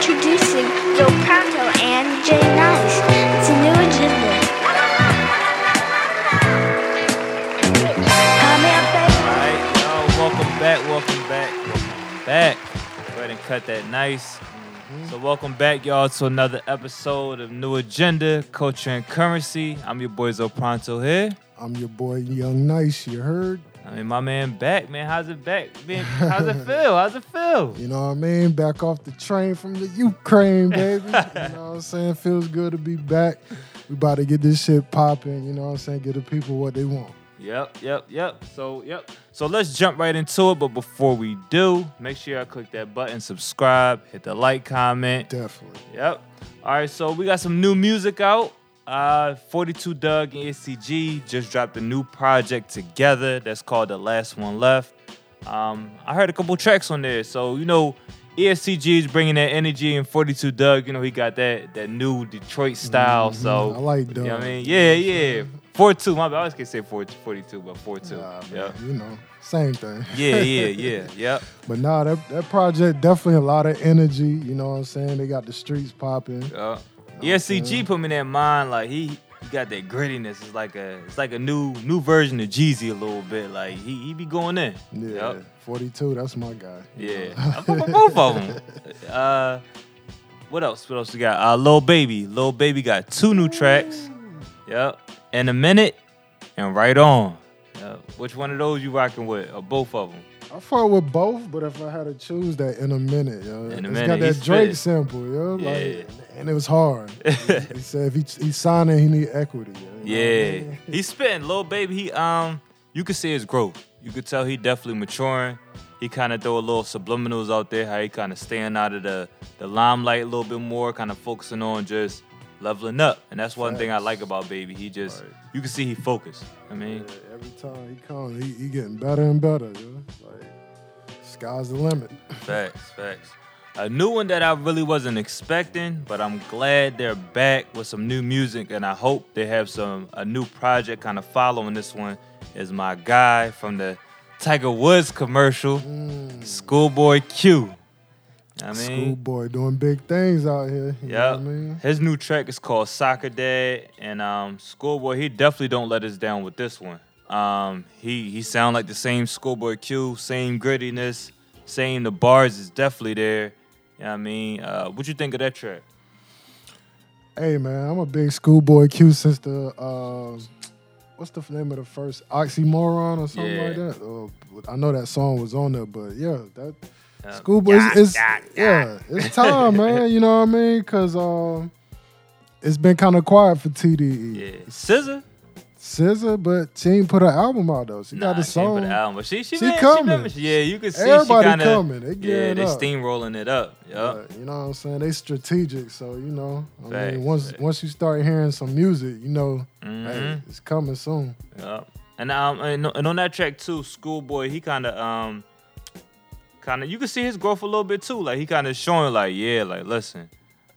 Introducing Joe Pronto and Jay Nice. It's a new agenda. Come here, baby. Alright, yo, welcome back, welcome back, welcome back. Go ahead and cut that nice. Mm-hmm. So welcome back, y'all, to another episode of New Agenda, Culture and Currency. I'm your boy Zo Pronto here. I'm your boy Young Nice, you heard? I mean, my man back, man. How's it back? Man, how's it feel? How's it feel? You know what I mean? Back off the train from the Ukraine, baby. you know what I'm saying? Feels good to be back. We about to get this shit popping, you know what I'm saying? Get the people what they want. Yep, yep, yep. So, yep. So let's jump right into it. But before we do, make sure y'all click that button, subscribe, hit the like, comment. Definitely. Yep. All right, so we got some new music out. Uh, 42 Dugg and EST Gee just dropped a new project together that's called The Last One Left. Um, I heard a couple tracks on there. So, you know, EST Gee is bringing that energy and 42 Dugg, you know, he got that that new Detroit style. So, I like you know what I mean? Yeah, yeah. 4-2, my bad. I always can say 4 42, but 4-2. Nah, yeah. you know, same thing. Yeah, yeah, yeah, yep. But nah, that, that project definitely a lot of energy, you know what I'm saying? They got the streets popping. Yeah. EST Gee put me in that mind like he, he got that grittiness. It's like a it's like a new new version of Jeezy a little bit. Like he he be going in. Yeah. Yep. 42, that's my guy. Yeah. I fuck with both of them. Uh, what else? What else we got? Uh, Lil Baby. Lil Baby got two new tracks. Yep. In a minute and right on. Yep. Which one of those you rocking with? Or both of them? I fought with both, but if I had to choose that in a minute, yo, In a it's minute, got he's that Drake fit. sample, yo, Yeah. And it was hard. he said if he he signing, he need equity. You know what I Yeah, mean? he's spitting, little baby. He um, you could see his growth. You could tell he definitely maturing. He kind of throw a little subliminals out there. How he kind of staying out of the the limelight a little bit more, kind of focusing on just leveling up. And that's one thing I like about baby. He just Right. you can see he focused. I mean, Yeah, every time he comes, he, he getting better and better. Yo. Like sky's the limit. facts, facts. A new one that I really wasn't expecting, but I'm glad they're back with some new music, and I hope they have some a new project kind of following this one. Is my guy from the Tiger Woods commercial, Mm. Schoolboy Q. I mean, Schoolboy doing big things out here. Yeah. I mean? His new track is called Soccer Dad, and um, Schoolboy he definitely don't let us down with this one. Um, he he sound like the same Schoolboy Q, same grittiness, same the bars is definitely there. You know what I mean? Uh, what you think of that track? Hey man, I'm a big Schoolboy Q since the uh, what's the name of the first Oxymoron or something like that. Uh, I know that song was on there, but yeah, that Schoolboy yeah, is yeah, yeah, it's time, man. You know what I mean? Cause um, it's been kind of quiet for TDE. Yeah, SZA. SZA, but she ain't put her album out though. She Nah, got the she ain't song. put the album, but she she, She been, coming. She been, yeah, you can see Everybody she kind of coming. They yeah, they up. steamrolling it up. Yep. But, you know what I'm saying? They strategic, so you know. I mean, once once you start hearing some music, you know, hey, Mhm. it's coming soon. Yeah. And um and, and on that track too, Schoolboy, he kind of um kind of you can see his growth a little bit too. Like he kind of showing like, yeah, like listen,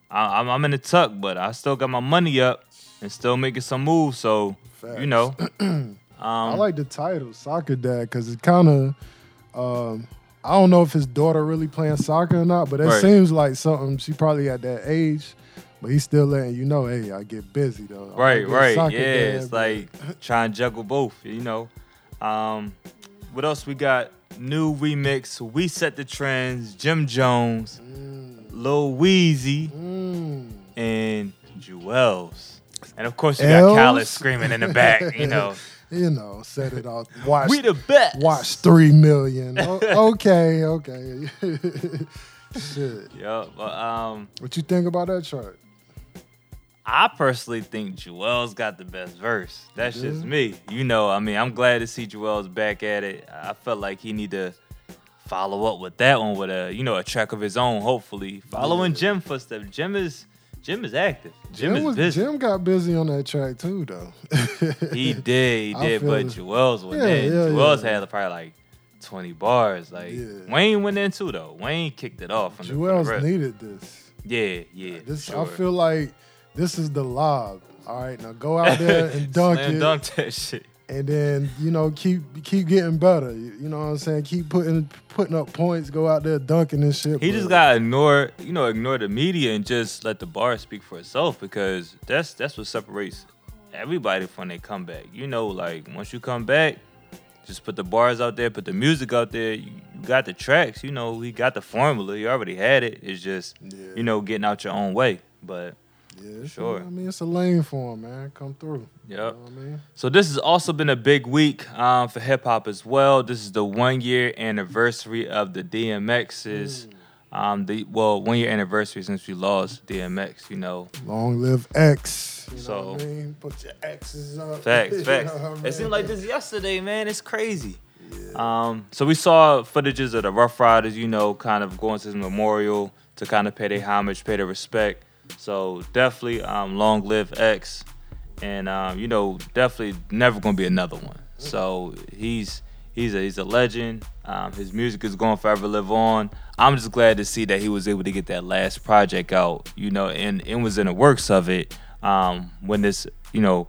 I, I'm I'm in the tuck, but I still got my money up and still making some moves. So you know, um, I like the title, Soccer Dad, because it kind of, um, I don't know if his daughter really playing soccer or not, but it Right. seems like something she probably at that age, but he's still letting you know, hey, I get busy though. I'm right, right, yeah. dad, It's but- like trying to juggle both. You know, um, what else we got? New remix. We set the trends. Jim Jones, Mm, Lil Weezy. mm. and Juelz. And of course, you got Els? Khaled screaming in the back, you know. You know, set it off. Watch, we the best. watch three million. O- okay, okay. Shit. Yeah, but um, What you think about that chart? I personally think Juelz got the best verse. That's You just me. You know, I mean, I'm glad to see Juelz back at it. I felt like he need to follow up with that one with a, you know, a track of his own. Hopefully, following Yeah. Jim footsteps. Jim is Jim is active. Jim, is was, busy. Jim got busy on that track too, though. He did, he did, but it. Juelz went Yeah, in. yeah, Juelz yeah. had probably like 20 bars. Like Yeah. Wayne went in too though. Wayne kicked it off. From the- from the needed this. Yeah, yeah. This sure. I feel like this is the lob. All right, now go out there and dunk Slam it. dunk that shit. And then you know keep keep getting better. You, know what I'm saying? Keep putting putting up points. Go out there dunking and shit. He but- just gotta ignore, you know, ignore the media and just let the bar speak for itself because that's that's what separates everybody from their comeback. You know, like once you come back, just put the bars out there, put the music out there. You, you got the tracks. You know, he got the formula. He already had it. It's just, Yeah. you know, getting out your own way. But Yeah, Sure. I mean, it's a lane for him, man. Come through. You know I mean? So this has also been a big week um, for hip hop as well. This is the one year anniversary of the DMX's. Um, the well, one year anniversary since we lost DMX. You know, Long live X. You know So- what I mean? Put your X's up. facts, You facts. know what I It seemed like this yesterday, man. It's crazy. Um, so we saw footages of the Ruff Ryders. You know, kind of going to the memorial to kind of pay their homage, pay their respect. So definitely, um, long live X, and um, you know, definitely never gonna be another one. So he's he's a he's a legend. Um, his music is going forever live on. I'm just glad to see that he was able to get that last project out. You know, and and was in the works of it um, when this you know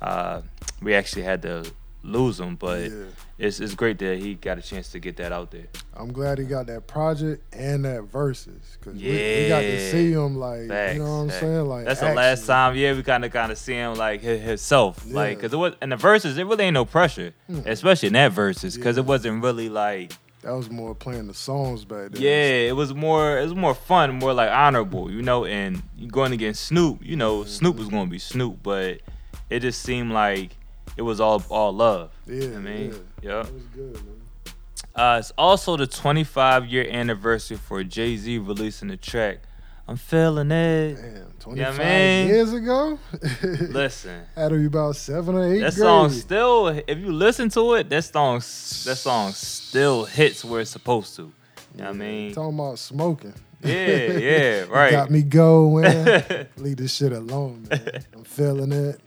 uh, we actually had to lose him, but. Yeah. It's, it's great that he got a chance to get that out there. I'm glad he got that project and that verses because we, we got to see him like Facts, you know what I'm facts. saying like That's the last time, yeah, we kind of kind of see him like hi- himself, like because it was in the verses, it really ain't no pressure, hmm. especially in that verses, because it wasn't really like, That was more playing the songs back then. yeah, it was more, it was more fun, more like honorable, you know. And you going against Snoop, you know, mm-hmm. Snoop was gonna be Snoop, but it just seemed like it was all all love. Yeah, I mean, yeah. yeah. Was good, man. Uh, it's also the 25 year anniversary for Jay Z releasing the track. I'm feeling it. Damn, 25 Yeah, man. years ago. Listen. To be about seven or eight. That grade. song still, if you listen to it, that song, that song still hits where it's supposed to. You know what I mean? Talking about smoking. Yeah, yeah, right. Got me going. Leave this shit alone, man. I'm feeling it.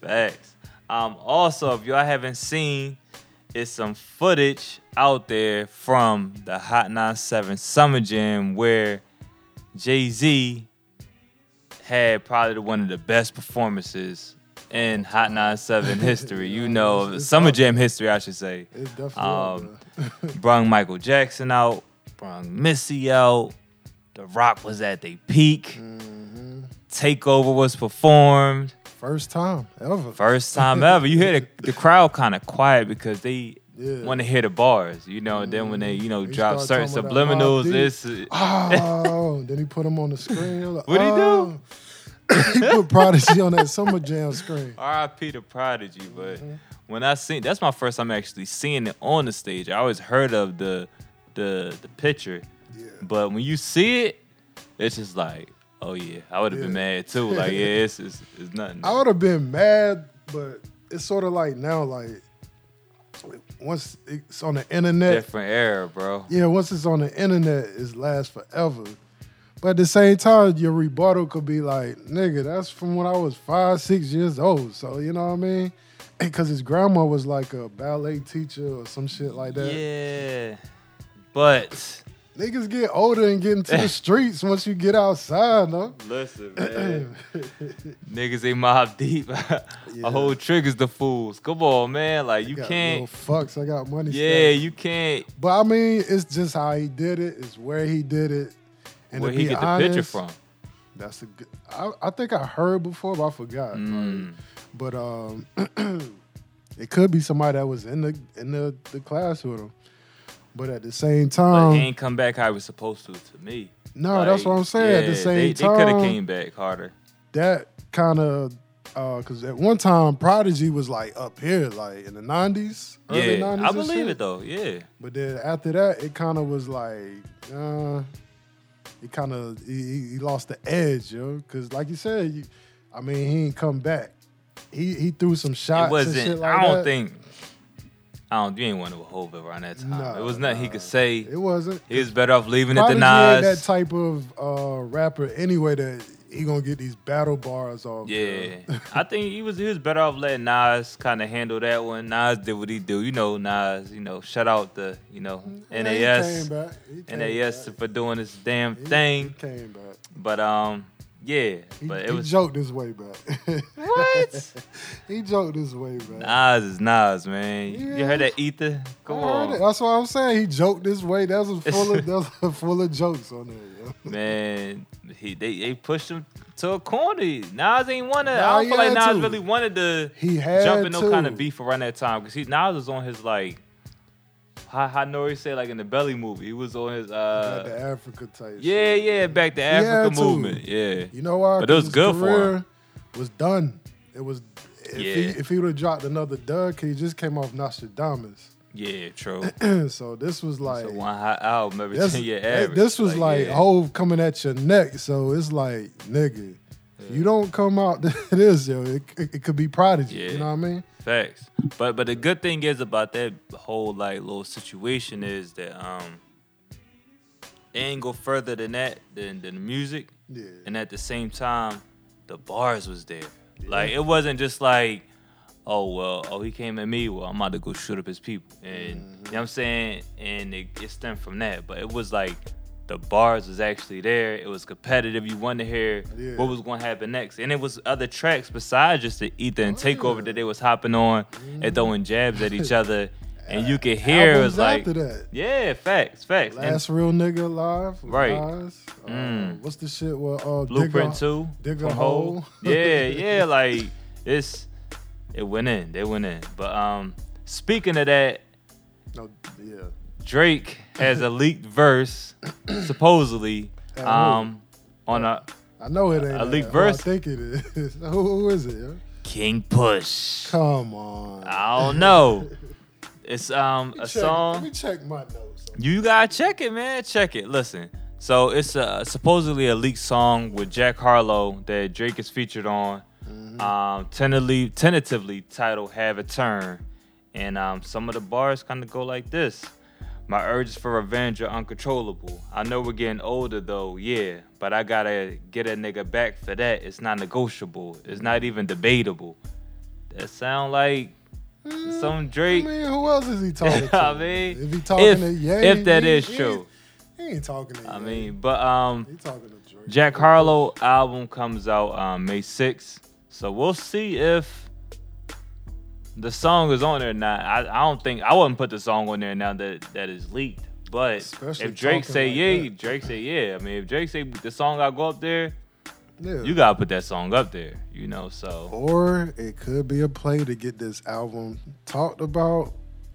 Facts. Um, also, if y'all haven't seen, it's some footage out there from the Hot 97 Summer Jam where Jay Z had probably one of the best performances in Hot 97 history. You know, It's- it's Summer up Jam history, I should say. It's definitely Um, up. Brung Michael Jackson out, brung Missy out. The Roc was at their peak. Mm-hmm. Takeover was performed. First time ever. First time ever. You hear the, the crowd kind of quiet because they Yeah. want to hear the bars, you know. And then when they, you know, He drop certain started talking about that subliminals, this. Oh, then he put him on the screen. Like, What'd he do? oh. he put Prodigy on that Summer Jam screen. R.I.P. to Prodigy, but Mm-hmm. when I seen that's my first time actually seeing it on the stage. I always heard of the the the picture, Yeah. but when you see it, it's just like, oh yeah, I would have been mad too. Like yeah, it's it's, it's nothing. I would have been mad, but it's sort of like now, like once it's on the internet, Different era, bro. yeah, once it's on the internet, it lasts forever. But at the same time, your rebuttal could be like, nigga, that's from when I was five, six years old. So you know what I mean? Because his grandma was like a ballet teacher or some shit like that. Yeah, but Niggas get older and get into the streets once you get outside, though. listen, man. Niggas ain't mob deep. A whole triggers the fools. Come on, man. Like you got can't. little fucks. I got money. Yeah, stacked. you can't. But I mean, it's just how he did it. It's where he did it. And Where to he be get the picture from? That's a good. I, I think I heard before, but I forgot. Mm. Like, but um, it could be somebody that was in the in the, the class with him. But at the same But time, he ain't come back how he was supposed to. To me, no, that's what I'm saying. at the yeah, same they, time, they could have came back harder. that kind of because at one time Prodigy was like up here, like in the '90s, early Yeah, '90s. I believe shit. it though. Yeah, But then after that, it kind of was like, uh, it kind of he, he- he lost the edge, yo. Because like you said, you, I mean, he ain't come back. He he threw some shots. it and shit wasn't. like I don't that. think. I don't. You ain't want to hold it around that time. Nah, it was nothing he could say. it wasn't. He was better off leaving it to ain't that type of uh, rapper anyway that he gonna get these battle bars off. Yeah, I think he was he was better off letting Nas kind of handle that one. Nas did what he do. You know, Nas. You know, shout out the you know Yeah, NAS came back. He came NAS back. for doing this damn He- thing. He came back. But um, Yeah, He, but it he was joked his way back. what? he joked his way back. Nas is Nas, man. You heard that ether? Come heard it. That's what I'm saying. He joked this way. That was full of that was full of jokes on there. Yo. man. He they, they pushed him to a corner. Nas ain't wanna. Nah, I don't feel like Nas to. really wanted to He had jump in no to. kind of beef around that time because he Nas was on his like. How, how N.O.R.E. said like in the Belly movie, he was on his Like uh the Africa type. yeah shit. yeah back to Africa to. movement yeah You know why? But it was good for him. Was done. It was. If Yeah. he if he would have dropped another Doug, he just came off Nastradamus. yeah true. so this was like so one hot album every this, ten year average. this was like, yeah. Hove coming at your neck. So it's like nigga, if you don't come out this yo, it, it, it could be prodigy. Yeah. You know what I mean? Facts. But but the good thing is about that whole like little situation is that um it ain't go further than that than than the music. Yeah. And at the same time, the bars was there. Like it wasn't just like, oh well, oh he came at me, well I'm about to go shoot up his people. And you know what I'm saying? And it, it stemmed from that. But it was like the bars was actually there. It was competitive. You wanted to hear Yeah. what was going to happen next. And it was other tracks besides just the Ether and Oh, Takeover yeah. that they was hopping on and throwing jabs at each other. And you could hear it was like, after that. yeah, facts, facts. And Last real nigga alive. Right. Lies. Uh, Mm. what's the shit with uh, Blueprint two, Dig a hole. Hole. Yeah, yeah, like it's it went in. They went in. But um, speaking of that, No, yeah. Drake has a leaked verse, supposedly, um, on a I know it ain't. A leaked verse? I think it is. who, who is it? Yo? King Push. Come on. I don't know. It's um a check- song. Let me check my notes. You gotta check it, man. Check it. Listen. So it's a, supposedly a leaked song with Jack Harlow that Drake is featured on. Um, tentatively, tentatively titled "Have a Turn," and um, some of the bars kind of go like this: "My urges for revenge are uncontrollable. I know we're getting older though, yeah, but I gotta get a nigga back for that. It's not negotiable. It's not even debatable." That sound like some Drake. I mean, who else is he talking to? I mean, if he talking if- to Ye, if that he, is he true. he ain't talking to. I Ye. mean, but um, he talking to Drake. Jack Harlow album comes out um, May 6th. So we'll see if the song is on there not. I, I don't think I wouldn't put the song on there now that that is leaked. But Especially if Drake say like yeah, that. Drake say yeah. I mean, if Drake say the song gotta go up there, Yeah. you gotta put that song up there. You know, so Or it could be a play to get this album talked about.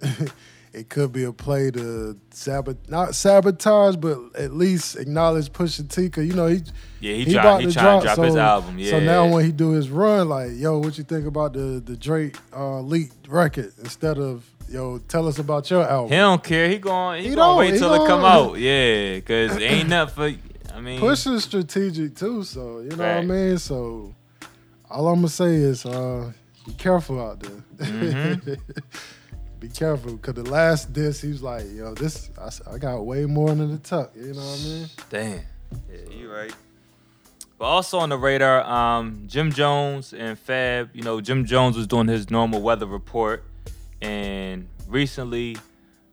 it could be a play to sabot not sabotage, but at least acknowledge Pusha T. Cause you know he yeah, he, he try, about he to drop, drop so, his album. Yeah. So now when he do his run, like yo, what you think about the the Drake uh, leaked record instead of yo, tell us about your album. he don't care. He going he, He gonna don't. wait till it come out. Yeah, cause ain't nothing for. I mean, Pusha's strategic too, so you know what I mean. So all I'm gonna say is, uh, be careful out there. Mhm. be careful, cause the last diss, he was like, "Yo, this I, I got way more than the tuck." You know what I mean? Damn. Yeah, you right. But also on the radar, um, Jim Jones and Fab. You know, Jim Jones was doing his normal weather report, and recently,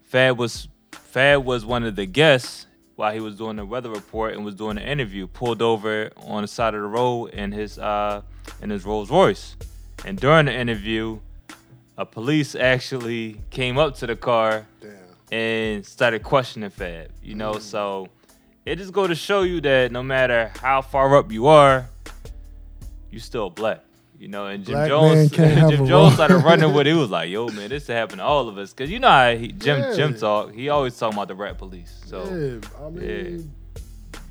Fab was Fab was one of the guests while he was doing the weather report and was doing an interview. Pulled over on the side of the road in his uh in his Rolls Royce, and during the interview, a police actually came up to the car Damn. and started questioning Fab. You know, mm. so it just go to show you that no matter how far up you are, you still black. You know, and Jim Black Jones, Jim Jones started running with it. He was like, "Yo, man, this happened to all of us." Cause you know how he, Jim Jim talk. He always talking about the rap police. So yeah, I mean,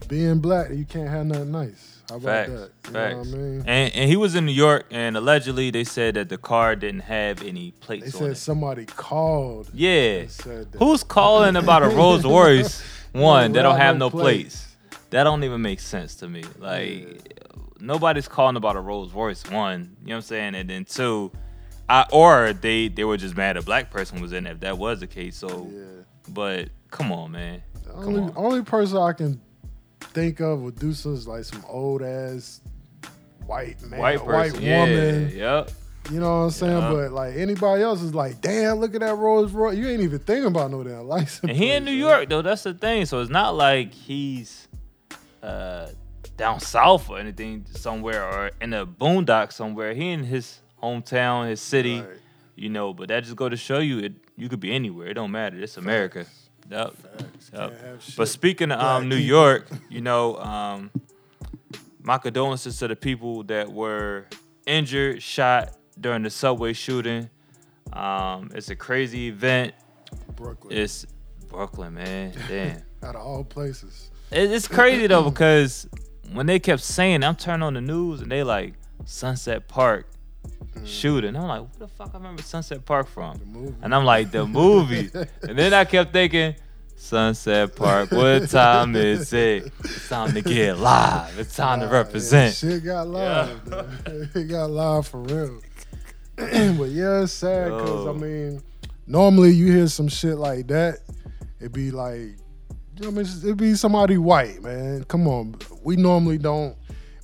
being black, you can't have nothing nice. How about facts, that? You facts. know what I mean? And and he was in New York, and allegedly they said that the car didn't have any They plates on said it. somebody called. Yeah. and said that. Who's calling about a Rolls Royce one that don't have no no plates? That don't even make sense to me. Like nobody's calling about a Rolls Royce one. You know what I'm saying? And then two, I, or they they were just mad a black person was in it. If that was the case, so. Yeah. But come on, man. Come only on. only person I can think of would do some like some old ass white man, White white yeah, woman. yep. You know what I'm saying? But like anybody else is like, damn, look at that Rolls Royce. You ain't even thinking about no damn license. And he in New yo. York though. That's the thing. So it's not like he's uh down south or anything somewhere or in the boondock somewhere. He in his hometown, his city, Right. you know. But that just go to show you, it you could be anywhere. It don't matter. It's America. Yep. Yep. Can't have shit. But speaking of um, New. York, you know, um, my condolences to the people that were injured, shot during the subway shooting. Um, it's a crazy event. Brooklyn, It's Brooklyn, man. Damn. out of all places. It's crazy though because when they kept saying, I'm turning on the news and they like Sunset Park Mm. shooting. I'm like, what the fuck I remember Sunset Park from? The movie. And I'm like, the movie. and then I kept thinking, Sunset Park, what time is it? It's time to get live. It's time to ah, represent. Yeah, shit got live. man. it got live for real. but yeah, it's sad because I mean, normally you hear some shit like that, it'd be like, you know, what I mean, it'd be somebody white, man. Come on, we normally don't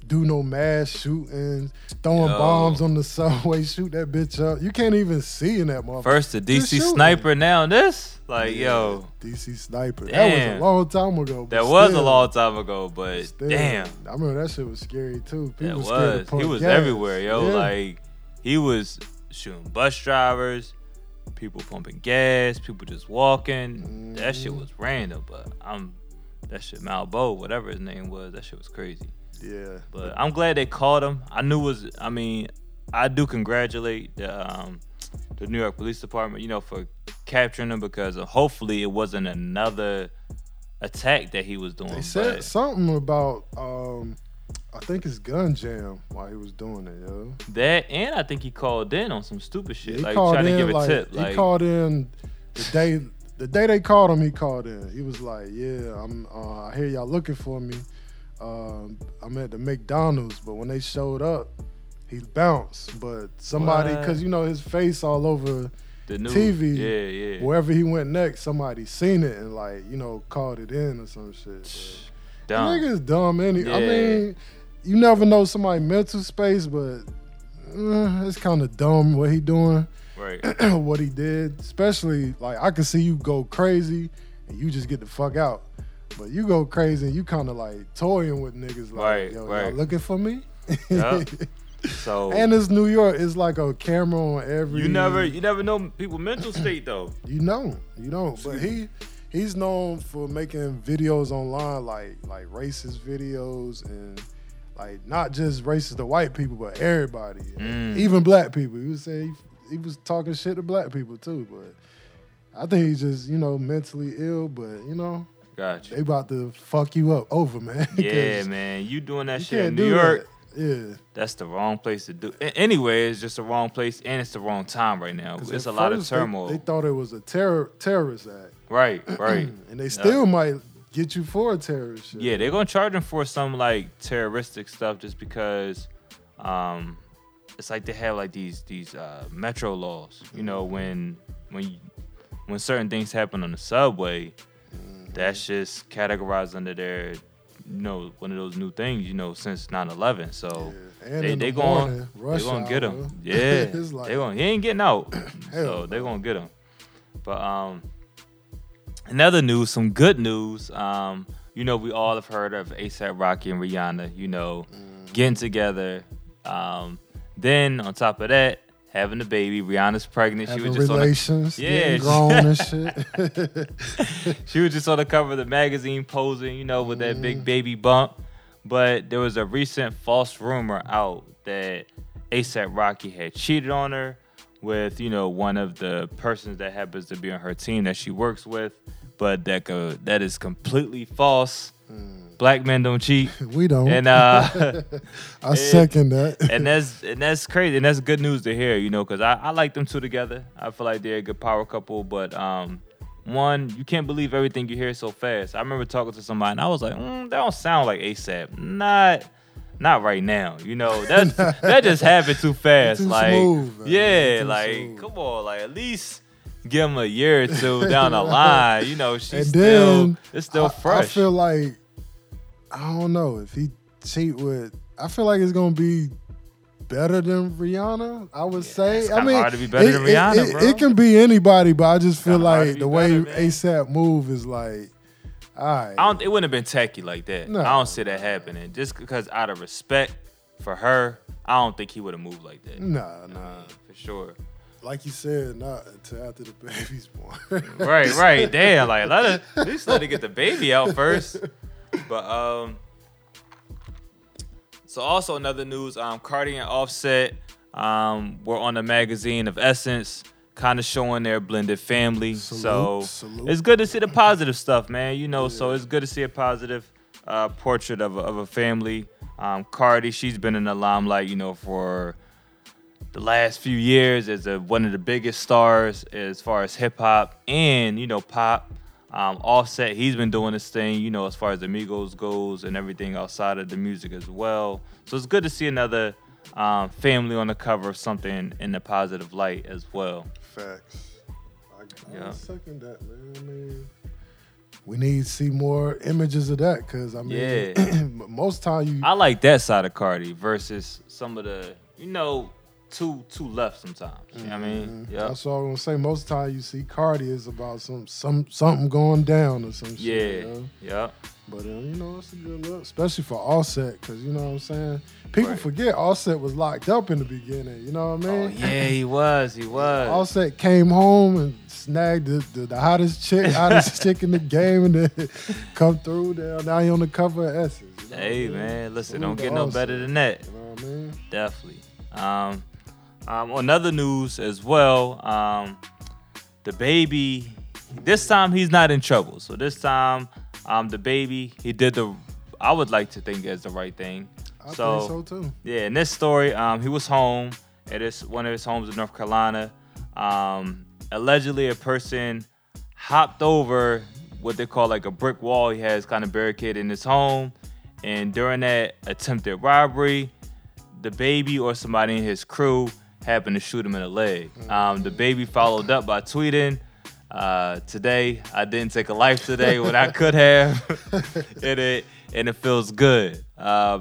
do no mass shooting, throwing Yo. bombs on the subway, shoot that bitch up. You can't even see in that motherfucker. First the DC sniper, now this. Like, Yeah, yo, DC sniper. That was a long time ago. that was a long time ago, but Still, damn. I remember that shit was scary too. People to was. He was gas. everywhere, yo. Yeah. Like he was shooting bus drivers, people pumping gas, people just walking. That shit Mhm. was random, but I'm that shit Malvo, whatever his name was, that shit was crazy. Yeah, But I'm glad they caught him. I knew it was I mean, I do congratulate the um the New York Police Department, you know, for capturing him because hopefully it wasn't another attack that he was doing. they said but- something about um, I think it's gun jam while he was doing it, yo. That and I think he called in on some stupid shit, he like called trying to in give a like tip. he Like, called in the day the day they called him. He called in. He was like, "Yeah, I'm. Uh, I hear y'all looking for me. Um, I'm at the McDonald's, but when they showed up." He bounced, but somebody, What? cause you know his face all over the new TV, Yeah, yeah. wherever he went next, somebody seen it and like you know called it in or some shit. But Dumb. Niggas dumb any. I mean, you never know somebody mental space, but uh, it's kind of dumb what he doing, Right. what he did. Especially like I can see you go crazy and you just get the fuck out. But you go crazy and you kind of like toying with niggas like, Right, yo, right. y'all looking for me? Yeah. So and it's New York. It's like a camera on every. you never you never know people mental state though. You know, you don't. But he he's known for making videos online, like like racist videos and like not just racist to white people, but everybody, Mm. even black people. He was saying he, he was talking shit to black people too. But I think he's just you know mentally ill. But you know Gotcha. they about to fuck you up over, man. Yeah, man. You doing that you shit in New York, that. Yeah. that's the wrong place to do. Anyway, it's just the wrong place and it's the wrong time right now. It's a lot of first they- turmoil. They, thought it was a terror terrorist act, right, right. and they still might get you for a terrorist shit. Yeah, they're gonna charge him for some like terroristic stuff just because um it's like they have like these these uh metro laws. You know, when when you, when certain things happen on the subway, that's just categorized under their you know, one of those new things, you know, since 9-11. So Yeah, they they the going they gonna get him. Yeah, like- they gonna he ain't getting out. so Hell they gonna get him. But um, another news, some good news. Um, you know, we all have heard of ASAP Rocky and Rihanna. You know, Mm. getting together. Um, then on top of that, having a baby. Rihanna's pregnant. she Having was just on the, relations, Yeah, she- grown and shit. she was just on the cover of the magazine posing, you know, with that Mm. big baby bump. But there was a recent false rumor out that ASAP Rocky had cheated on her with, you know, one of the persons that happens to be on her team that she works with. But that that is completely false. Black men don't cheat. we don't. And uh I second that. and that's and that's crazy and that's good news to hear you know because I, I like them two together i feel like they're a good power couple but um one you can't believe everything you hear so fast i remember talking to somebody and i was like mm, that don't sound like asap not not right now you know that that just happened too fast Too like smooth, yeah like smooth. come on like at least give him a year or two down the line you know she's and still it's still I, fresh I feel like I don't know if he cheat with. I feel like it's gonna be better than Rihanna. I would say. it's I mean, hard to be better it, than Rihanna, it, bro. it can be anybody, but I just feel kinda hard to like the way better. ASAP move is like. All right. I don't. It wouldn't have been techie like that. No. I don't see that happening. Just because out of respect for her, I don't think he would have moved like that. Nah, nah. For sure. Like you said, not until after the baby's born. Right, right. Damn, like let her at least let her get the baby out first. But um so also another news, um Cardi and Offset um were on the magazine of Essence, kind of showing their blended family. so Salute, salute. it's good to see the positive stuff, man. You know, so it's good to see a positive uh, portrait of a, of a family. Um, Cardi, she's been in the limelight, you know, for the last few years as a, one of the biggest stars as far as hip hop and you know pop. Um, Offset, he's been doing this thing, you know, as far as Amigos goes and everything outside of the music as well. So it's good to see another um, family on the cover of something in a positive light as well. Facts. I, I Yeah. second that, man. I mean, we need to see more images of that because I mean, Yeah. most time you I like that side of Cardi versus some of the, you know, too too left sometimes. You know what I mean? Yeah. That's all I'm gonna say. Most of the time you see Cardi is about some some something going down or some shit. Yeah. you know? Yeah. But um, you know, it's a good look, especially for Offset, because you know what I'm saying. People Right. forget Offset was locked up in the beginning. You know what I mean? Oh yeah, he was. He was. Offset came home and snagged the, the, the hottest chick, hottest chick in the game, and then come through there. Now he on the cover of Essence. you know Hey what I mean? man, listen, Salute don't get no Offset, better than that. You know what I mean? Definitely. Um, um, on other news as well, um, DaBaby. This time he's not in trouble. So this time, um, DaBaby he did the. I would like to think as the right thing. I so, think so too. yeah, in this story, um, he was home at his one of his homes in North Carolina. Um, allegedly, a person hopped over what they call like a brick wall. He has kind of barricaded in his home, and during that attempted robbery, DaBaby or somebody in his crew happened to shoot him in the leg. Um, DaBaby followed up by tweeting. Uh, today I didn't take a life today when I could have, and it and it feels good. Uh,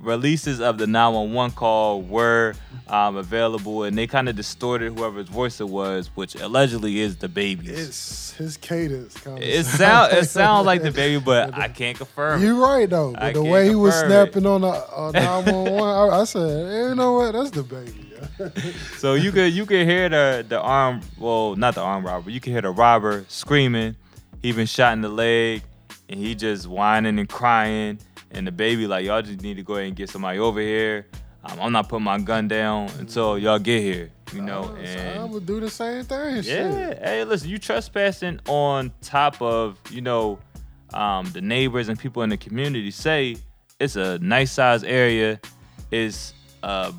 releases of the 911 call were um, available, and they kind of distorted whoever's voice it was, which allegedly is DaBaby's. It's his cadence. It sound it sounds like the baby, but I can't confirm. You're right though. But the way he was snapping on the uh, 911, I, I said, hey, you know what? That's DaBaby. So you could you could hear the the arm well not the arm robber you could hear the robber screaming. He been shot in the leg and he just whining and crying and DaBaby like y'all just need to go ahead and get somebody over here. Um, I'm not putting my gun down until y'all get here. You know So I and would do the same thing. yeah. Shit. Hey, listen, you trespassing on top of you know um, the neighbors and people in the community. Say it's a nice size area. It's uh,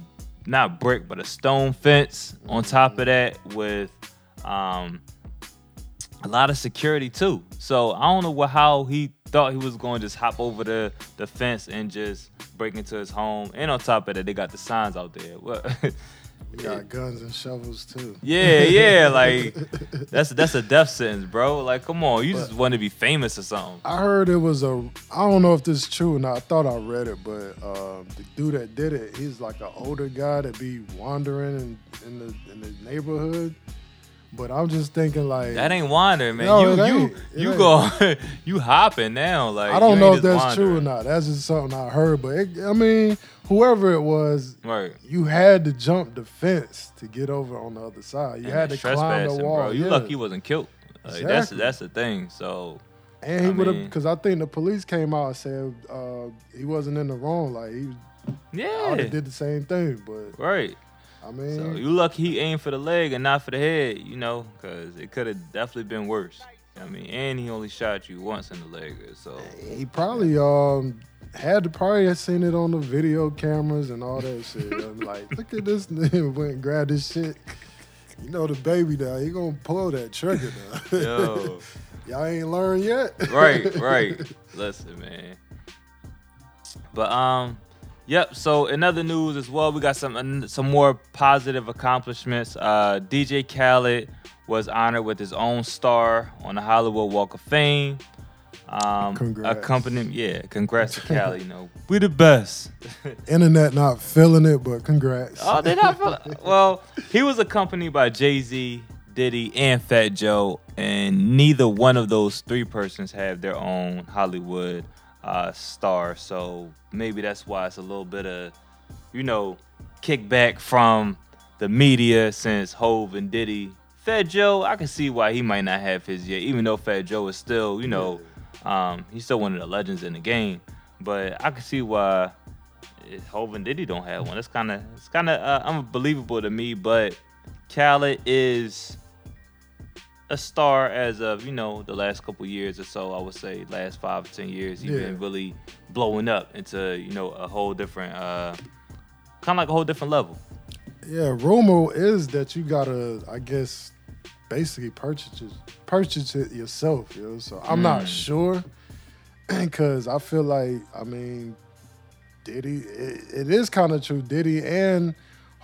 not brick, but a stone fence on top of that with um, a lot of security too. So I don't know what, how he thought he was going to just hop over the, the fence and just break into his home. And on top of that, they got the signs out there. What? Got guns and shovels too. Yeah, yeah, like that's that's a death sentence, bro. Like, come on, you just want to be famous or something. I heard it was a. I don't know if this is true or not. I thought I read it, but um, the dude that did it, he's like an older guy that be wandering in, in the in the neighborhood. But I'm just thinking like That ain't wandering, man. No, you you you ain't. go you hopping now, like I don't know if that's true or not. That's just something I heard. But it, I mean, whoever it was, Right. you had to jump the fence to get over on the other side. You And had to climb the wall. Bro. You yeah. lucky he wasn't killed. Like, That's Exactly. that's the thing. So And he would have, because I think the police came out and said uh, he wasn't in the wrong. Like he, yeah, did the same thing. But right. I mean, So you lucky he aimed for the leg and not for the head, you know, because it could have definitely been worse. I mean, and he only shot you once in the leg, so he probably um had to probably have seen it on the video cameras and all that shit. I'm like, look at this nigga went and grabbed this shit. You know DaBaby now, he gonna pull that trigger now. yo. Y'all ain't learned yet. right, right. Listen, man. But um, yep. So in other news as well, we got some some more positive accomplishments. Uh, DJ Khaled was honored with his own star on the Hollywood Walk of Fame. Um, Congrats. Accompanying, yeah, congrats to Khaled. You know, we the best. Internet not feeling it, but congrats. Oh, they not feel- well. He was accompanied by Jay Z, Diddy, and Fat Joe, and neither one of those three persons have their own Hollywood uh, star. So maybe that's why it's a little bit of, you know, kickback from the media since Hove and Diddy. Fat Joe, I can see why he might not have his yet, even though Fat Joe is still, you know, um, he's still one of the legends in the game. But I can see why Hove and Diddy don't have one. It's kind of it's kind of uh, unbelievable to me. But Khaled is a star as of you know the last couple years or so. I would say last five ten years, he's Yeah. been really blowing up into you know a whole different, uh, kind of like a whole different level. Yeah, Romo is that you gotta, I guess, basically purchase it, purchase it yourself. You know, so I'm not Mm. sure because I feel like, I mean, Diddy, it, it is kind of true. Diddy and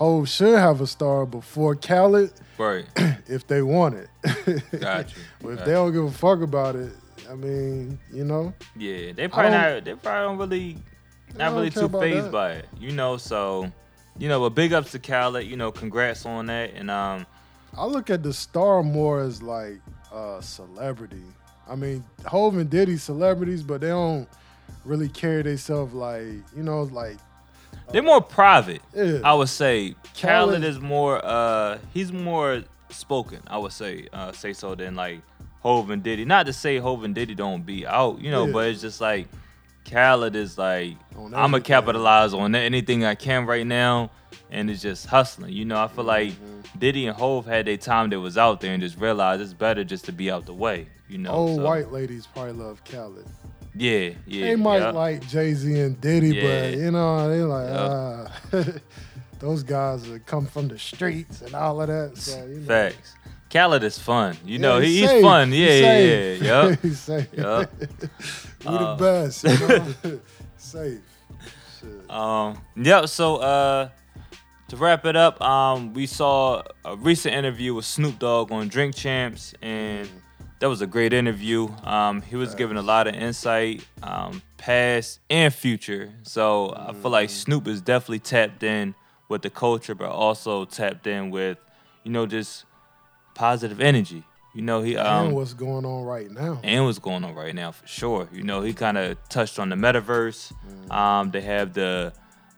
Hov should have a star before Khaled Right. if they want it. Got you. but if Got they don't give a fuck about it, I mean, you know, Yeah, they probably don't- They probably don't really, not really too phased by it. You know, so you know, but big ups to Khaled. You know, congrats on that. And um, I look at the star more as like a celebrity. I mean, Hov and Diddy celebrities, but they don't really carry themselves like you know, like they're more private. yeah. I would say Khaled Khaled- is more. Uh, he's more spoken. I would say, uh, say so than like Hove and Diddy. Not to say Hove and Diddy don't be out, you know, Yeah. but it's just like Khaled is like I'm gonna capitalize on anything I can right now, and it's just hustling. You know, I feel like Mm-hmm. Diddy and Hove had their time that was out there and just realized it's better just to be out the way. You know, old so, white ladies probably love Khaled. Yeah, yeah. they might yeah. like Jay Z and Diddy, Yeah. but you know, they like Yeah. ah. those guys that come from the streets and all of that. So you know, Facts. Khaled is fun. You know, he, he's safe. fun. Yeah, He's yeah, yeah. He's safe. Yup. we the Uh, best. You know? safe. Shit. Um, yep. So uh, to wrap it up, um, we saw a recent interview with Snoop Dogg on Drink Champs, and that was a great interview. Um, he was giving a lot of insight, um, past and future. So I feel like Snoop is definitely tapped in with the culture, but also tapped in with, you know, just positive energy. You know, he um, and what's going on right now? and what's going on right now for sure. You know, he kind of touched on the metaverse. Um, they have the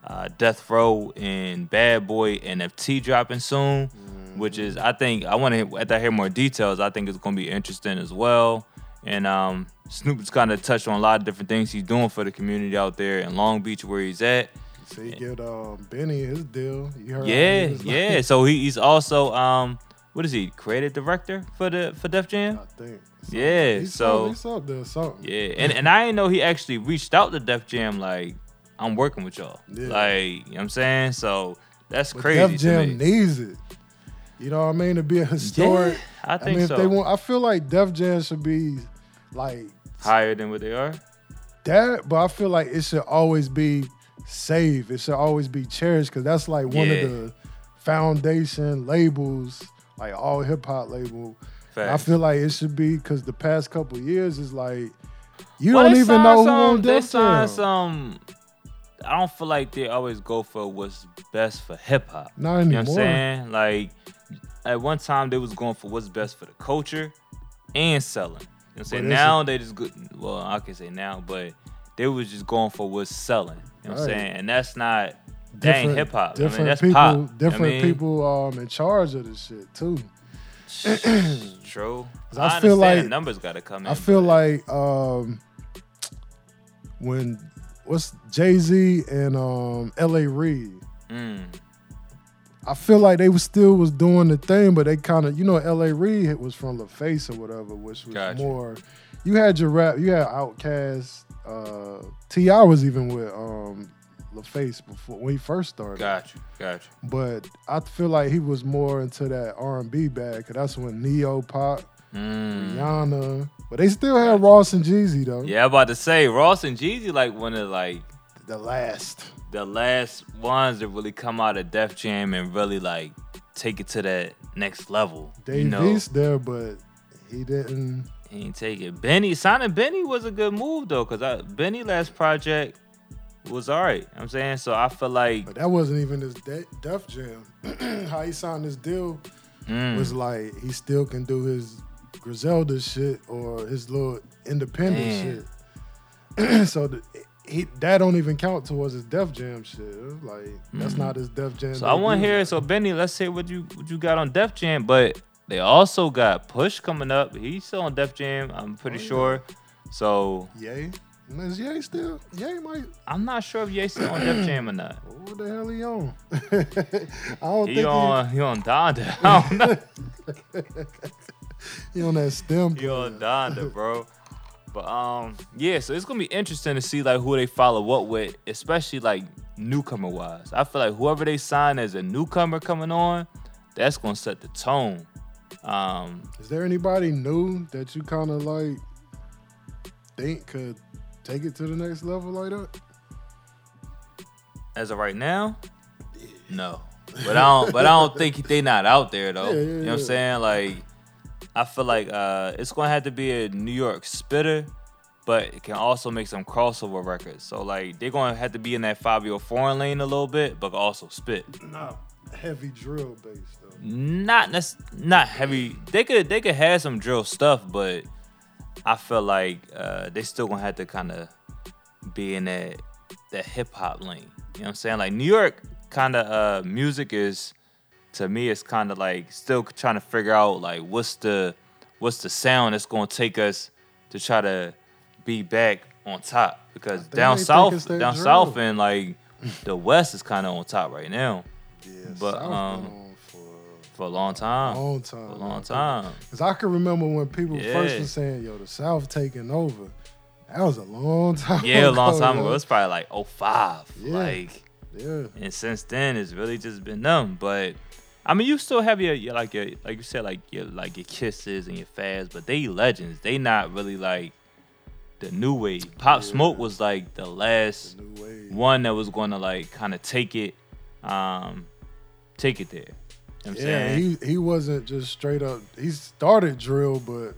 uh, Death Row and Bad Boy NFT dropping soon, which is I think I want to after I hear more details. I think it's going to be interesting as well. And um, Snoop's kind of touched on a lot of different things he's doing for the community out there in Long Beach where he's at. So he get um, Benny his deal. You heard? Yeah, was like- yeah. So he, he's also um, what is he? Creative director for the for Def Jam. I think. Yeah, He's so- he's up there something. Yeah, and and I didn't know he actually reached out to Def Jam like I'm working with y'all. Yeah. Like, you know what I'm saying? So that's But crazy Def Jam needs it. You know what I mean? To be a historic. I I, think mean, so. if they want, I feel like Def Jam should be like Higher than what they are. that, but I feel like it should always be saved. It should always be cherished because that's like one Yeah. of the foundation labels, like all hip hop label. I feel like it should be because the past couple years is like you Well, don't even know who some, on They Def Jam. some. I don't feel like they always go for what's best for hip hop. Not You know anymore. what I'm saying? Like at one time they was going for what's best for the culture and selling. You know what I'm saying? Now they just good well, I can say now, but they was just going for what's selling. You know what I'm Right. saying? And that's not that ain't hip hop. I mean, Different that's people, pop. What I different mean? people um in charge of this shit too. True. I, I feel like- numbers got to come in. I feel but- like um when what's Jay Z and um L.A. Reid. Mm, I feel like they was still was doing the thing, but they kind of you know L.A. Reid was from LaFace or whatever, which was Gotcha. more. You had your rap, you had Outkast. Uh, T.I. was even with um LaFace before when he first started. got you, got you. But I feel like he was more into that R and B bag, cause that's when Ne-Yo pop, Mm. Rihanna. But they still had Ross and Jeezy though. Yeah, I'm about to say Ross and Jeezy like one of like The last. the last ones that really come out of Def Jam and really like take it to that next level. Dave you know, there, but he didn't. he ain't take it. Benny signing Benny was a good move though, cause I, Benny last project was know what I'm saying so. I feel like But that wasn't even his de- Def Jam. How he signed this deal Mm. was like he still can do his Griselda shit or his little independent shit. so the, he that don't even count towards his Def Jam shit. Like that's mm-hmm. not his Def Jam. So I want to hear. So Benny, let's say what you what you got on Def Jam, but they also got Push coming up. He's still on Def Jam. I'm pretty Oh, yeah. sure. So Ye. Is Ye still? Ye might. I'm not sure if Ye still on Def Jam or not. What the hell he on? I don't He think on he on Donda. I don't know. he, he on that stem. He on. Donda, bro. But um, yeah. So it's gonna be interesting to see like who they follow up with, especially like newcomer wise. I feel like whoever they sign as a newcomer coming on, that's gonna set the tone. Um, Is there anybody new that you kind of like think could take it to the next level like that? as of right now, no. But I don't. But I don't think they not out there though. Yeah, yeah, you know what I'm saying? Like, I feel like uh, it's gonna have to be a New York spitter, but it can also make some crossover records. So like, they're gonna have to be in that year foreign lane a little bit, but also spit. Nah, heavy drill based though. Not nec- not heavy. They could they could have some drill stuff, but I feel like uh, they still gonna have to kind of be in that that hip hop lane. You know what I'm saying? Like New York kind of uh, music is to me it's kind of like still trying to figure out like what's the what's the sound that's gonna take us to try to be back on top because down south down drill. south and like the west is kind of on top right now Yeah, But, South um, for for a long time. long time. For a long time. Cause I can remember when people first were saying, "Yo, the South taking over." That was a long time. Yeah, a long time yo. ago. It's probably like 05. Yeah. Like, Yeah, and since then, it's really just been them. But I mean, you still have your, your like your like you said like your like your Kisses and your Fabs, but they legends. They not really like the new wave. Pop Yeah. Smoke was like the last the one that was going to like kind of take it, um, take it there. You know what I'm Yeah, saying? he he wasn't just straight up. He started drill, but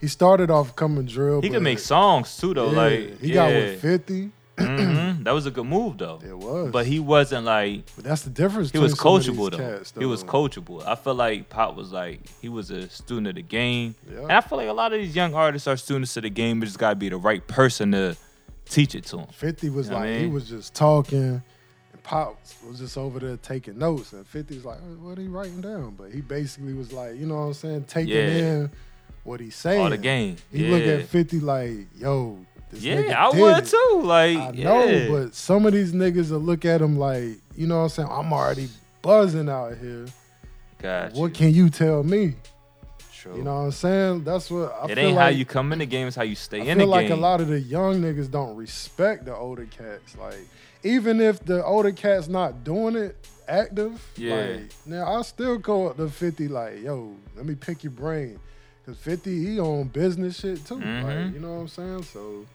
he started off coming drill. He could make songs too, though. yeah, like he yeah. got with Fifty. Mhm. That was a good move, though. It was, But he wasn't like But that's the difference. he was between some of coachable though. Cats, He was coachable. I feel like Pop was like he was a student of the game, Yeah. and I feel like a lot of these young artists are students of the game. But just gotta be the right person to teach it to them. Fifty was You know like I he was just talking, and Pop was just over there taking notes, and 50's like, "Oh, "What are he writing down?" But he basically was like, you know what I'm saying, taking Yeah. in what he's saying. All the game. He yeah. look at Fifty like, "Yo, this yeah, I would it. too. Like, I yeah. know, but some of these niggas will look at him like, you know what I'm saying? I'm already buzzing out here. Gotcha. What can you tell me? True. You know what I'm saying? That's what I it feel ain't like, how you come in the game; it's how you stay I in feel the like game. a lot of the young niggas don't respect the older cats. Like, even if the older cat's not doing it active, Yeah. like, now I still call up to 50 like, yo, let me pick your brain. Cause 50, he on business shit too. Mhm. Like, you know what I'm saying? So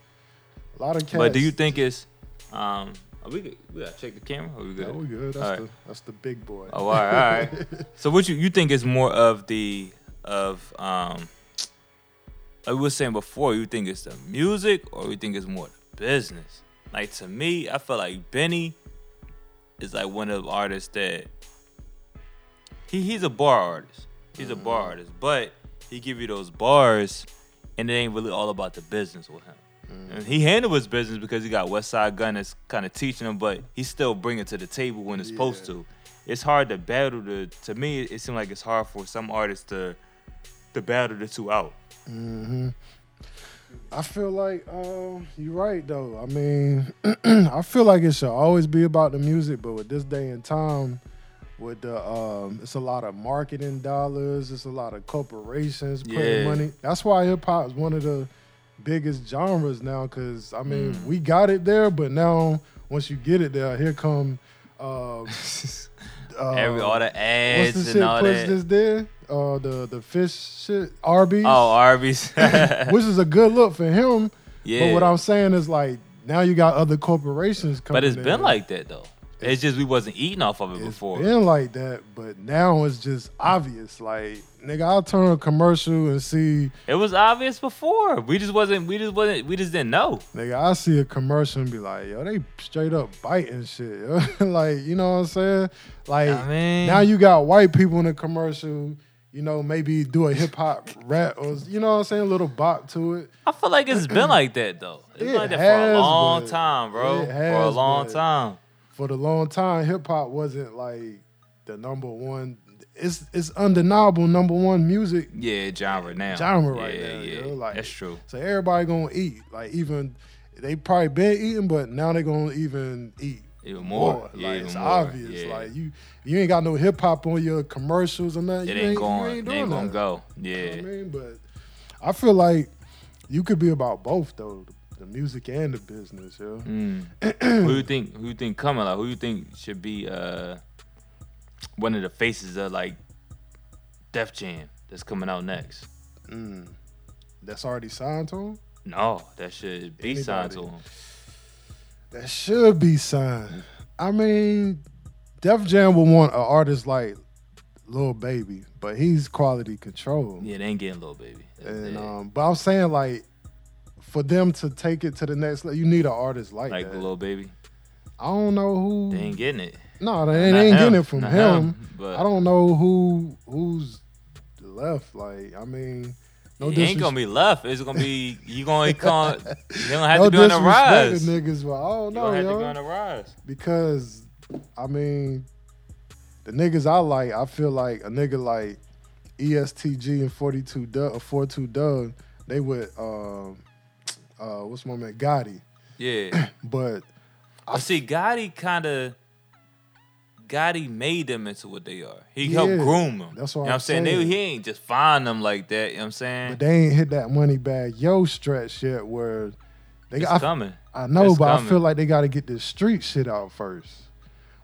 a lot of cats. but do you think it's um? We good? we gotta check the camera. Are we good? Yeah, we good. That's All right. the that's the big boy. Oh, all right, all right. so what you you think is more of the of um like we were saying before, you think it's the music or you think it's more the business? Like to me, I feel like Benny is like one of the artists that he he's a bar artist. He's a bar artist, but he give you those bars and it ain't really all about the business with him. And he handled his business because he got Westside Gunn that's kind of teaching him, but he still bring it to the table when it's supposed to. It's hard to battle the. To me, it seems like it's hard for some artists to to battle the two out. hmm I feel like um, you're right though. I mean, I feel like it should always be about the music, but with this day and time, with the um, it's a lot of marketing dollars, it's a lot of corporations putting Yeah. money. That's why hip hop is one of the biggest genres now. Cause I mean, Mm. we got it there, but now once you get it there, here come. Uh, uh, Every all the what's ads the and shit all Push that. just did? Uh, the the fish shit, Arby's Oh, Arby's. which is a good look for him. yeah. But what I'm saying is like now you got other corporations coming. But it's in. been like that though. It's just we wasn't eating off of it it's before. been like that, but now it's just obvious. Like nigga, I'll turn a commercial and see It was obvious before. We just wasn't. We just wasn't. We just didn't know. nigga, I see a commercial and be like, yo, they straight up biting shit. like you know what I'm saying? Like I mean, now you got white people in the commercial. you know, maybe do a hip hop rap or you know what I'm saying, a little bop to it. I feel like it's been like that though. It's been like that for a long time, bro. it for a long time. For the long time, hip hop wasn't like the number one. It's it's undeniable number one music Yeah, genre now. genre right yeah, now. Yeah, yo. Like, that's true. So everybody gonna eat. Like even they probably been eating, but now they gonna even eat Even more. more. Yeah, like even it's more. obvious. Yeah. Like you you ain't got no hip hop on your commercials or nothing. it you ain't you going. ain't doing ain't gonna go. You Yeah. know what I mean, but I feel like you could be about both though, the music and the business. Yo. Mm. who you think? Who you think coming? Like who you think should be uh one of the faces of like Def Jam that's coming out next? Mm. That's already signed to him. No, that should be signed to Anybody. him. That should be signed. I mean, Def Jam would want an artist like Lil Baby, but he's quality control. Yeah, they ain't getting Lil Baby. And um, but I'm saying like for them to take it to the next level, you need an artist like, like that. the Lil Baby, I don't know who. they ain't getting it. no, they, they ain't getting it from Not him. but I don't know who who's left. Like, I mean, no he ain't gonna be left. It's gonna be you gonna come. You gonna have no to be on the rise. to You niggas, but I don't know, gonna have to yo. be on the rise. because I mean, the niggas I like, I feel like a nigga like EST Gee and 42 Dugg, or 42 Dugg, they would, um, uh, what's my man, Gotti. Yeah. But I see. Gotti kind of. Gotti made them into what they are. He Yeah, helped groom them. that's you what know I'm I'm saying. They, he ain't just find them like that. You know what I'm saying? but they ain't hit that Moneybagg Yo stretch yet where they it's got. coming. I, I know, It's but I feel like they got to get this street shit out first.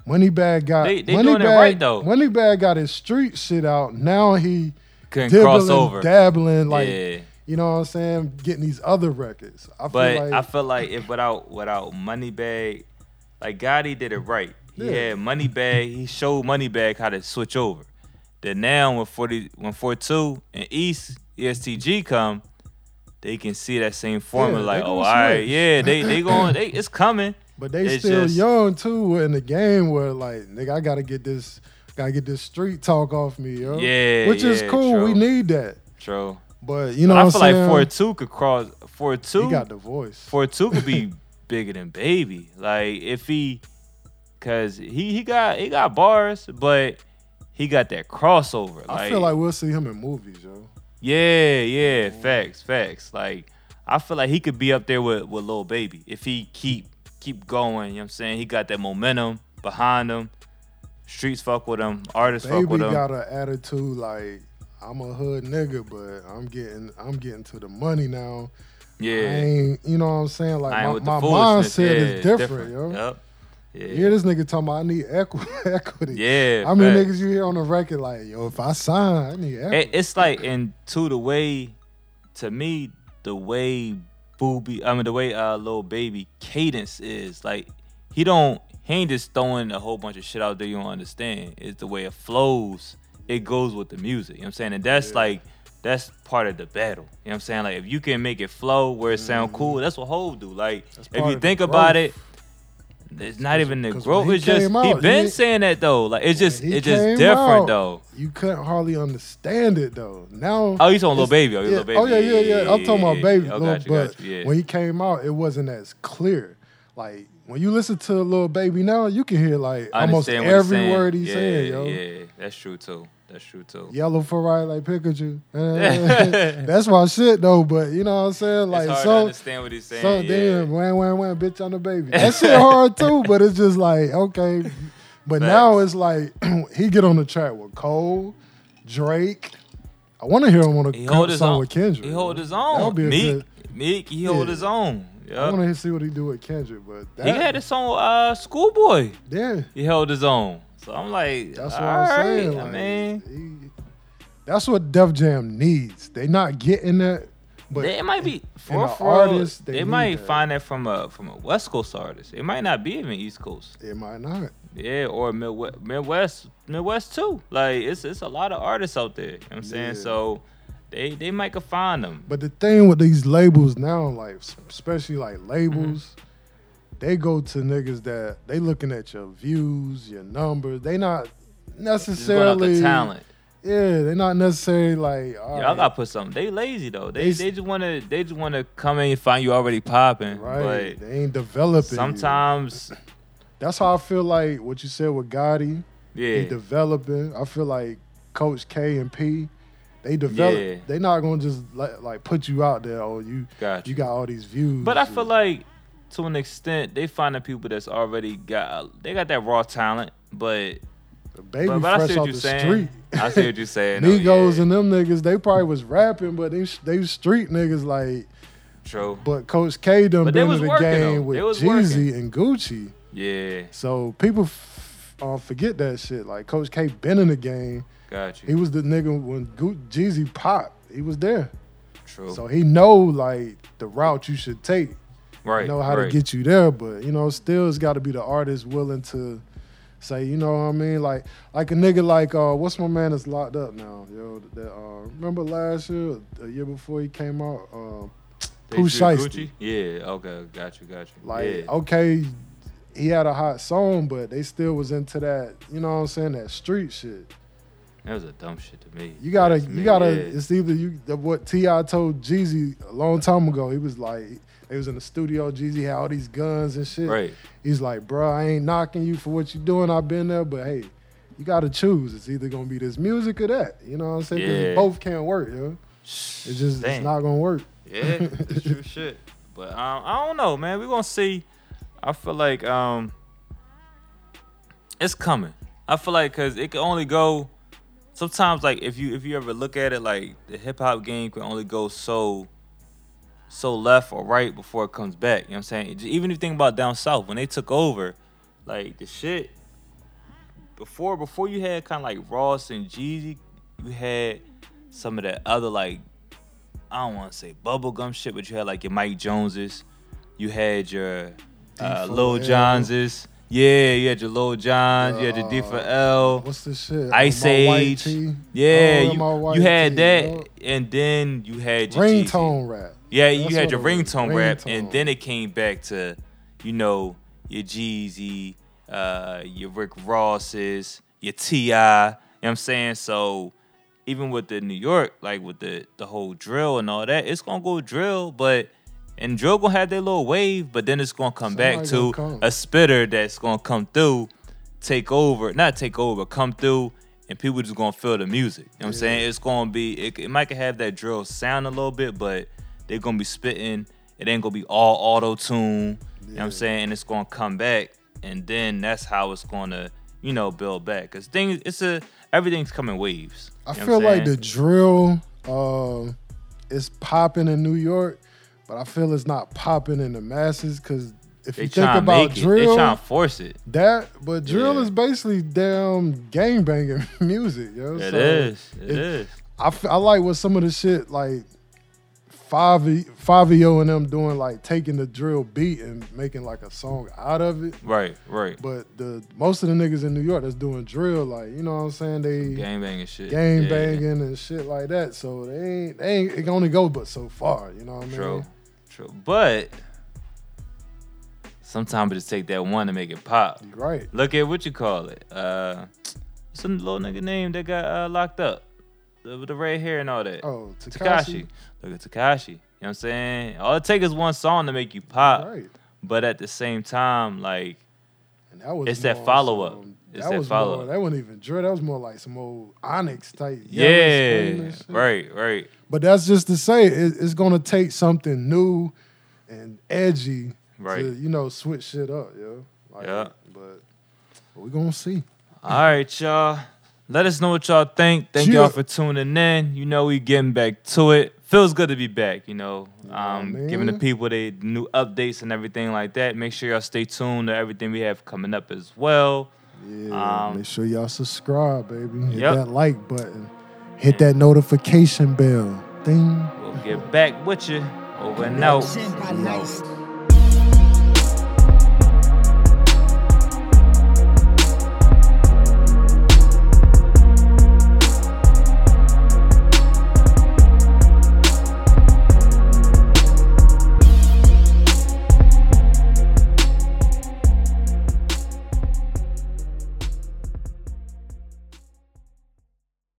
Moneybagg got They- they Moneybagg, doing it right, though. Moneybagg got his street shit out. Now he Couldn't dibbling, cross over. dabbling, like yeah. You know what I'm saying? Getting these other records. I But feel like I feel like if without without Moneybagg, like Gotti did it right. He Yeah. had Moneybagg. He showed Moneybagg how to switch over. Then now when forty when 42 and East EST Gee come, they can see that same formula. Yeah, like, oh, all right, yeah, they they going, they it's coming. but they it's still just- young too in the game where like nigga, I gotta get this gotta get this street talk off me, yo. Yeah, Which is yeah, cool. We need that. True. But you know But I feel I'm like saying? 42 could cross 42. he got the voice. Four two could be bigger than baby. Like if he, cause he he got he got bars, but he got that crossover. Like, I feel like we'll see him in movies, yo. yeah, yeah, facts, facts. Like I feel like he could be up there with with Lil Baby if he keep keep going. You know what I'm saying? He got that momentum behind him. Streets fuck with him. Artists Baby fuck with him. Baby got an attitude like I'm a hood nigga, but I'm getting I'm getting to the money now. Yeah. you know what I'm saying? Like my, my mindset yeah, is different, yo. Yep. Yeah. You hear this nigga talking about I need equi- equity. Yeah. I mean niggas you hear on the record like, yo, if I sign, I need equity. It's like and to the way to me the way booby I mean the way uh Lil Baby cadence is like he don't he ain't just throwing a whole bunch of shit out there you don't understand. It's the way it flows. It goes with the music. You know what I'm saying? And that's Yeah. like that's part of the battle. You know what I'm saying? Like if you can make it flow where it sound cool, that's what Hov do. Like Mm-hmm. If you think about it, it's not even the growth. It's just came he been he- saying that though. Like it's just it's just different out, though. You couldn't hardly understand it though. Now Oh, he's talking Lil Baby? Oh, yeah, Lil Baby? Oh yeah, yeah, yeah. I'm talking about baby. Oh, Lil- got you, but got you, yeah. when he came out, it wasn't as clear. Like when you listen to Lil Baby now, you can hear like almost understand what he's every word he's yeah, saying, yo. Yeah, that's true too. That's true too. Yellow for right like Pikachu. Eh, That's my shit though. But you know what I'm saying? Like it's hard to so, understand what he's saying. so yeah. damn, wham wham wham, bitch on the baby. That shit hard too. But it's just like okay. But now it's like he get on the track with Cole, Drake. I want to hear him on a he hold his song own. with Kendrick. He hold his own. That own. would be a Meek, good- Meek, he hold his own. I want to see what he do with Kendrick, but that, He had a song uh, Schoolboy. yeah, He held his own. So I'm like, that's what all I'm right, saying. I mean, he- that's what Def Jam needs. They're not getting that, but they might be for, a for artist, They, they might that. find that from a from a West Coast artist. It might not be even East Coast. it might not. Yeah, or Midwest, Midwest, Midwest too. Like it's it's a lot of artists out there. You know what I'm saying? Yeah. So they they might could find them. But the thing with these labels now, like especially like labels, Mm-hmm. They go to niggas that they looking at your views, your numbers. They not Just going off necessarily the talent. Yeah, they're not necessarily like. all Y'all right, gotta put something. They lazy though. They They they, just wanna they just wanna come in and find you already popping. right. But They ain't developing. you. sometimes, that's how I feel like what you said with Gotti. He yeah, developing. I feel like Coach K and P, they develop. Yeah. They not gonna just like, like put you out there. Oh, you got you you. got all these views. But I feel like to an extent they finding people that's already got they got that raw talent, but the baby but, but I fresh see what off you're the saying. street. I see what you're saying. Migos yeah. and them niggas, they probably was rapping, but they they street niggas like. True. But Coach K done But been in the working, game though. with Jeezy and Gucci. Yeah, So people f- uh, forget that shit. Like Coach K been in the game. got He was the nigga when Gu- Jeezy popped. He was there. True. So he know like the route you should take. Right. know how right. to get you there, but you know, still it's got to be the artist willing to say, you know what I mean? Like like a nigga like uh what's my man that's locked up now, yo? That uh remember last year, a year before he came out, They Pooh Shiesty. Yeah. Okay. Got you. Got you. Like yeah. okay, he had a hot song, but they still was into that, you know what I'm saying, that street shit. That was a dumb shit to me. You gotta, That's you me, gotta. yeah. It's either you. What T.I told Jeezy a long time ago. He was like, they was in the studio. Jeezy had all these guns and shit. Right. He's like, bro, I ain't knocking you for what you doing. I've been there, but hey, you gotta choose. It's either gonna be this music or that. You know what I'm saying? Yeah. both can't work, yo. It's just Damn. it's not gonna work. Yeah, it's true shit. But um, I don't know, man. We're gonna see. I feel like um, it's coming. I feel like because it can only go. Sometimes, like if you if you ever look at it, like the hip hop game can only go so so left or right before it comes back. You know what I'm saying? Even if you think about down south when they took over, like the shit before before you had kind of like Ross and Jeezy, you had some of that other like I don't want to say bubblegum shit, but you had like your Mike Joneses, you had your uh, D4L. Lil Jonses, yeah, you had your Lil Jons, you had your D4L, What's this shit? Ice My Age, yeah, Oh, you, you had tee, that, yo. and then you had your ringtone rap. Yeah, you That's had your was, ringtone rap, ringtone. and then it came back to, you know, your Jeezy, uh, your Rick Rosses, your T.I. You know what I'm saying? So even with the New York, like with the the whole drill and all that, it's gonna go drill, but and drill gonna have their little wave, but then it's gonna come back Somebody to gonna come. a spitter that's gonna come through, take over, not take over, come through, and people just gonna feel the music. You know what I'm saying? It's gonna be it, it might have that drill sound a little bit, but they're gonna be spitting. It ain't gonna be all auto tune. You know what I'm saying? And it's gonna come back, and then that's how it's gonna, you know, build back. Cause things, it's a everything's coming waves. I feel like the drill uh, is popping in New York, but I feel it's not popping in the masses because if they you think about it. They drill, trying to force it. that but drill Yeah. is basically damn gang banging music, yo. It So is. It it- is. I, f- I like what some of the shit like five Fivio and them doing like taking the drill beat and making like a song out of it. Right. Right. But the most of the niggas in New York that's doing drill, like you know what I'm saying, they Gang banging shit. gang Yeah. banging and shit like that. So they ain't they ain't it can only go but so far. You know what I mean? True. True. But sometimes it just take that one to make it pop. Right. Look at what you call it. Uh, some little nigga name that got uh, locked up. The, with the red hair and all that. Oh, Tekashi. Look at Tekashi. You know what I'm saying? All it takes is one song to make you pop. Right. But at the same time, like, And that was It's that follow-up. It's that that was follow-up. more. That wasn't even drill. That was more like some old Onyx type. yeah, right, right. But that's just to say it, it's gonna take something new and edgy Right. to you know switch shit up, yo. Like, Yeah. But, but we gonna see. All right, y'all. Let us know what y'all think. Thank Yeah. y'all for tuning in. You know we getting back to it. Feels good to be back. You know, um, man. giving the people the new updates and everything like that. Make sure y'all stay tuned to everything we have coming up as well. Yeah. Um, make sure y'all subscribe, baby. Hit Yep. that like button. Hit that notification bell. Ding. We'll get back with you. Over and out. Senpai nice.